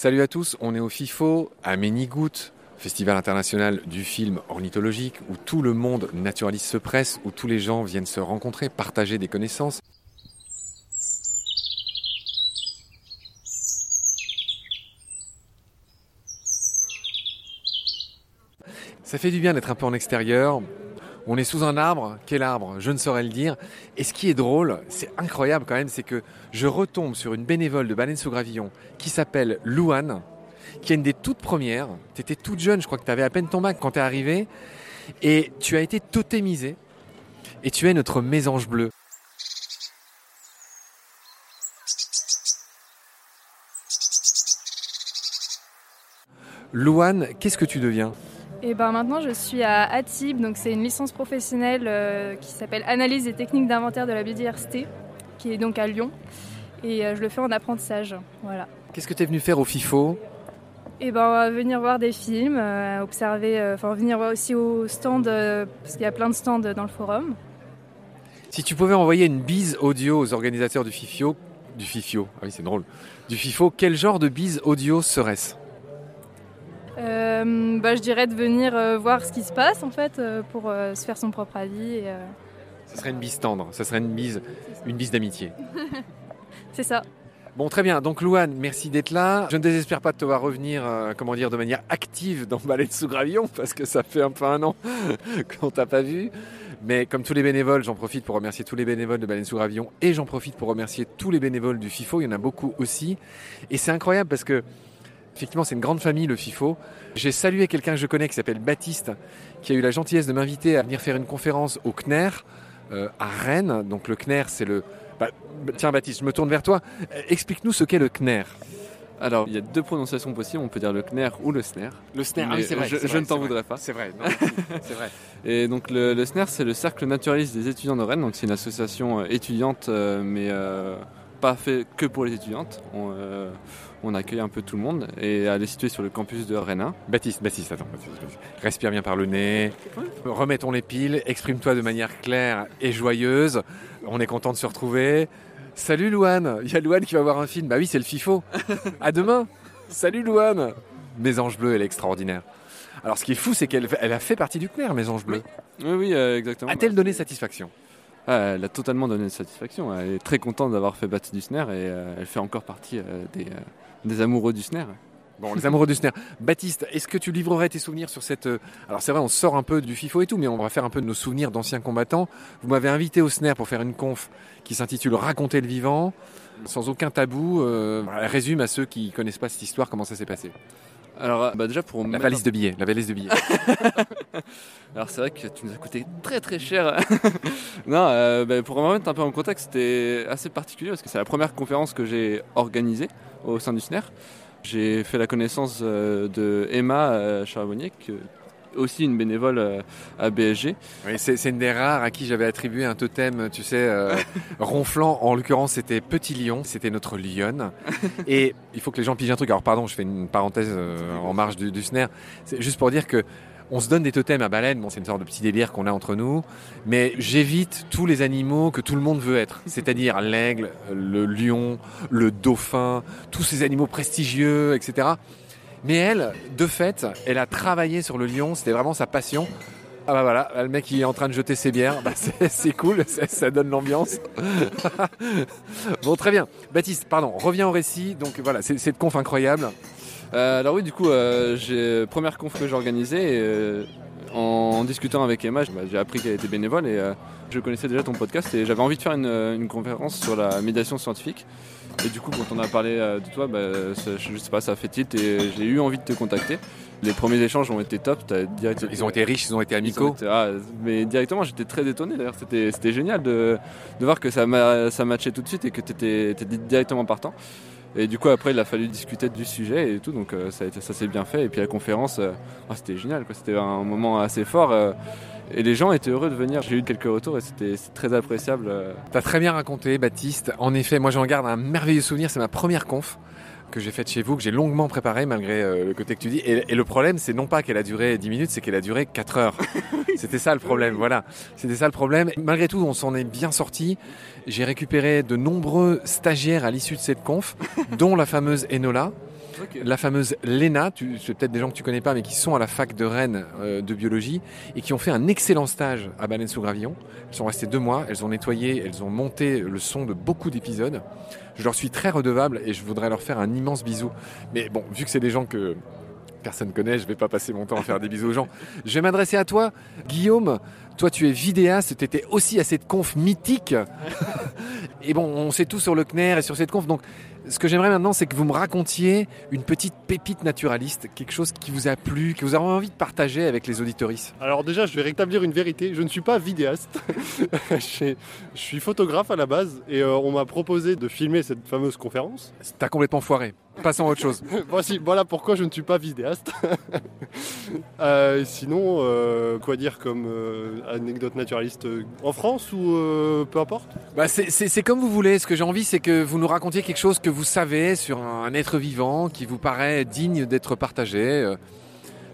Salut à tous, on est au FIFO, à Ménigout, Festival international du film ornithologique, où tout le monde naturaliste se presse, où tous les gens viennent se rencontrer, partager des connaissances. Ça fait du bien d'être un peu en extérieur. On est sous un arbre. Quel arbre? Je ne saurais le dire. Et ce qui est drôle, c'est incroyable quand même, c'est que je retombe sur une bénévole de Baleine sous Gravillon qui s'appelle Louane, qui est une des toutes premières. Tu étais toute jeune, je crois que tu avais à peine ton bac quand tu es arrivée. Et tu as été totémisée. Et tu es notre mésange bleu. Louane, qu'est-ce que tu deviens? Et ben maintenant, je suis à ATIB, donc c'est une licence professionnelle euh, qui s'appelle Analyse et techniques d'inventaire de la biodiversité, qui est donc à Lyon. Et euh, je le fais en apprentissage. Voilà. Qu'est-ce que tu es venu faire au FIFO? Et ben, venir voir des films, euh, observer, enfin venir voir aussi au stand, parce qu'il y a plein de stands dans le forum. Si tu pouvais envoyer une bise audio aux organisateurs du FIFIO, du FIFIO, ah oui c'est drôle, du FIFO, quel genre de bise audio serait-ce? Euh, bah, Je dirais de venir euh, voir ce qui se passe en fait euh, pour se faire son propre avis. Et, Ça serait une bise tendre, ça serait une bise, une bise d'amitié. C'est ça. Bon, très bien. Donc, Louane, merci d'être là. Je ne désespère pas de te voir revenir, comment dire, de manière active dans Ballet sous Gravillon, parce que ça fait un peu un an qu'on t'a pas vu. Mais comme tous les bénévoles, j'en profite pour remercier tous les bénévoles de Baleine sous Gravillon et j'en profite pour remercier tous les bénévoles du FIFO. Il y en a beaucoup aussi. Et c'est incroyable parce que Effectivement, c'est une grande famille, le FIFO. J'ai salué quelqu'un que je connais qui s'appelle Baptiste, qui a eu la gentillesse de m'inviter à venir faire une conférence au CNER euh, à Rennes. Donc le CNER, c'est le... Bah, tiens Baptiste, je me tourne vers toi. Euh, explique-nous ce qu'est le CNER. Alors, il y a deux prononciations possibles, on peut dire le CNER ou le SNER. Le SNER, ah c'est vrai. Je, ne t'en voudrais pas. C'est vrai, c'est vrai. Et donc, le, le SNER, c'est le Cercle Naturaliste des étudiants de Rennes. Donc, c'est une association euh, étudiante, mais pas fait que pour les étudiantes. On, on accueille un peu tout le monde et elle est située sur le campus de Rennes. Baptiste, Baptiste, attends. Respire bien par le nez, remettons les piles, exprime-toi de manière claire et joyeuse. On est content de se retrouver. Salut Louane, il y a Louane qui va voir un film. Bah oui, c'est le FIFO. à demain. Salut Louane. Mes anges bleus, elle est extraordinaire. Alors ce qui est fou, c'est qu'elle a fait partie du CNER, Mes anges bleus. Oui, oui, euh, exactement. A-t-elle donné satisfaction? Ah, elle a totalement donné satisfaction. Elle est très contente d'avoir fait partie du SNER et euh, elle fait encore partie euh, des, des amoureux du. Bon, les amoureux du. Baptiste, est-ce que tu livrerais tes souvenirs sur cette... Euh, alors c'est vrai, on sort un peu du FIFO et tout, mais on va faire un peu de nos souvenirs d'anciens combattants. Vous m'avez invité au SNER pour faire une conf qui s'intitule Raconter le vivant, sans aucun tabou. Euh, résume à ceux qui connaissent pas cette histoire comment ça s'est passé. Alors, euh, bah déjà pour la valise de billets, la valise de billets. Alors c'est vrai que tu nous as coûté très très cher. non, bah, pour remettre un peu en contexte, c'était assez particulier parce que c'est la première conférence que j'ai organisée au sein du SNER. J'ai fait la connaissance euh, de Emma euh, Charbonnier, aussi une bénévole euh, à BSG. Oui, c'est une des rares à qui j'avais attribué un totem, tu sais, ronflant. En l'occurrence, c'était Petit Lion, c'était notre lionne. Et il faut que les gens pigent un truc. Alors, pardon, je fais une parenthèse en marge du, du SNER. C'est juste pour dire que on se donne des totems à baleine, bon, c'est une sorte de petit délire qu'on a entre nous, mais j'évite tous les animaux que tout le monde veut être, c'est-à-dire l'aigle, le lion, le dauphin, tous ces animaux prestigieux, etc. Mais elle, de fait, elle a travaillé sur le lion, c'était vraiment sa passion. Ah bah voilà, le mec il est en train de jeter ses bières, bah c'est cool, ça donne l'ambiance. bon très bien. Baptiste, pardon, reviens au récit. Donc voilà, c'est cette conf incroyable. Euh, alors oui, du coup, euh, j'ai première conf que j'ai organisée euh, en, discutant avec Emma, bah, j'ai appris qu'elle était bénévole et je connaissais déjà ton podcast et j'avais envie de faire une, conférence sur la médiation scientifique. Et du coup, quand on a parlé de toi, bah, je sais pas, ça a fait tilt et j'ai eu envie de te contacter. Les premiers échanges ont été top. Ils ont été riches, ils ont été amicaux. Ah, mais directement, j'étais très étonné d'ailleurs. C'était génial de, voir que ça, ça matchait tout de suite et que tu étais, étais directement partant. Et du coup, après, il a fallu discuter du sujet et tout, donc euh, ça, ça s'est bien fait. Et puis la conférence, euh, ah, c'était génial, c'était un moment assez fort. Euh, et les gens étaient heureux de venir. J'ai eu quelques retours et c'était très appréciable. T'as très bien raconté, Baptiste. En effet, moi j'en garde un merveilleux souvenir. C'est ma première conf que j'ai faite chez vous, que j'ai longuement préparé malgré euh, le côté que tu dis. Et, le problème, c'est non pas qu'elle a duré 10 minutes, c'est qu'elle a duré 4 heures. C'était ça le problème, voilà. C'était ça le problème. Malgré tout, on s'en est bien sorti. J'ai récupéré de nombreux stagiaires à l'issue de cette conf, dont la fameuse Enola. La fameuse Léna, tu, c'est peut-être des gens que tu connais pas, mais qui sont à la fac de Rennes euh, de biologie et qui ont fait un excellent stage à Baleine sous Gravillon. Elles sont restées deux mois, elles ont nettoyé, elles ont monté le son de beaucoup d'épisodes. Je leur suis très redevable et je voudrais leur faire un immense bisou. Mais bon, vu que c'est des gens que personne connaît, je vais pas passer mon temps à faire des bisous aux gens. Je vais m'adresser à toi, Guillaume. Toi, tu es vidéaste, tu étais aussi à cette conf mythique. et bon, on sait tout sur le CNER et sur cette conf, donc ce que j'aimerais maintenant, c'est que vous me racontiez une petite pépite naturaliste, quelque chose qui vous a plu, que vous avez envie de partager avec les auditoristes. Alors déjà, je vais rétablir une vérité. Je ne suis pas vidéaste. je, suis, photographe à la base et euh, on m'a proposé de filmer cette fameuse conférence. T'as complètement foiré. Passons à autre chose. Voici, voilà pourquoi je ne suis pas vidéaste. Euh, sinon, euh, quoi dire comme euh, anecdote naturaliste euh, en France ou euh, peu importe? Bah, c'est- comme vous voulez. Ce que j'ai envie, c'est que vous nous racontiez quelque chose que vous savez sur un, être vivant qui vous paraît digne d'être partagé. Euh,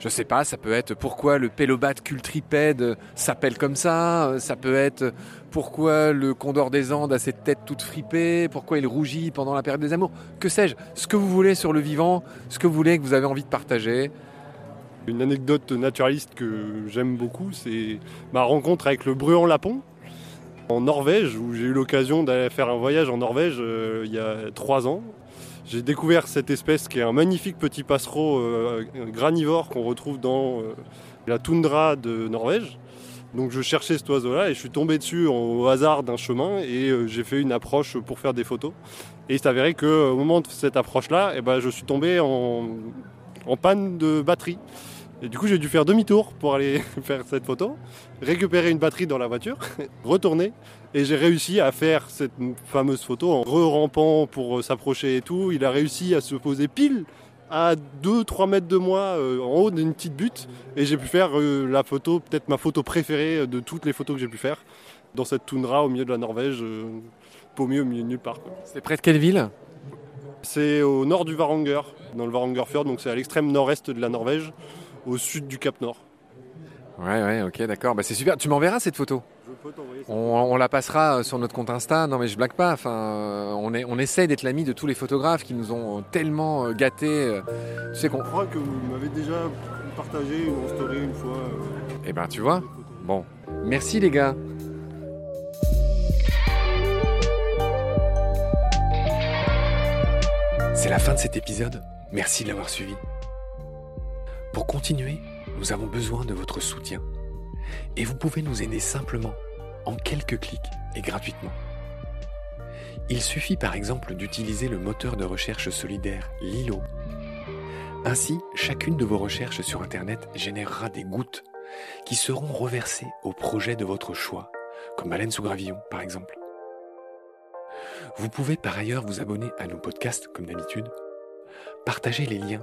Je sais pas, ça peut être pourquoi le pélobate cultripède s'appelle comme ça. Ça peut être pourquoi le condor des Andes a cette tête toute fripée. Pourquoi il rougit pendant la période des amours. Que sais-je? Ce que vous voulez sur le vivant, ce que vous voulez que vous avez envie de partager. Une anecdote naturaliste que j'aime beaucoup, c'est ma rencontre avec le bruant lapon en Norvège, où j'ai eu l'occasion d'aller faire un voyage en Norvège euh, il y a trois ans. J'ai découvert cette espèce qui est un magnifique petit passereau euh, granivore qu'on retrouve dans euh, la toundra de Norvège. Donc je cherchais cet oiseau-là et je suis tombé dessus au hasard d'un chemin et j'ai fait une approche pour faire des photos. Et il avéré qu'au moment de cette approche-là, eh ben, je suis tombé en panne de batterie. Et du coup, j'ai dû faire demi-tour pour aller faire cette photo, récupérer une batterie dans la voiture, retourner. Et j'ai réussi à faire cette fameuse photo en re-rampant pour euh, s'approcher et tout. Il a réussi à se poser pile à 2-3 mètres de moi euh, en haut d'une petite butte. Et j'ai pu faire euh, la photo, peut-être ma photo préférée de toutes les photos que j'ai pu faire, dans cette toundra au milieu de la Norvège, euh, paumé au milieu de nulle part. C'est près de quelle ville? C'est au nord du Varanger, dans le Varangerfjord, donc c'est à l'extrême nord-est de la Norvège, au sud du Cap Nord. Ouais, ouais, ok, d'accord. Bah, c'est super. Tu m'enverras cette photo. Je peux t'envoyer ça. On, on la passera euh, sur notre compte Insta. Non, mais je blague pas. Enfin, euh, on, est, on essaie d'être l'ami de tous les photographes qui nous ont euh, tellement gâtés. Tu sais qu'on. Je crois que vous m'avez déjà partagé en story une fois. Eh ben, tu vois. Bon, merci les gars. C'est la fin de cet épisode. Merci de l'avoir suivi. Pour continuer, nous avons besoin de votre soutien. Et vous pouvez nous aider simplement, en quelques clics et gratuitement. Il suffit par exemple d'utiliser le moteur de recherche solidaire Lilo. Ainsi, chacune de vos recherches sur Internet générera des gouttes qui seront reversés au projet de votre choix, comme Baleine sous Gravillon par exemple. Vous pouvez par ailleurs vous abonner à nos podcasts comme d'habitude, partager les liens,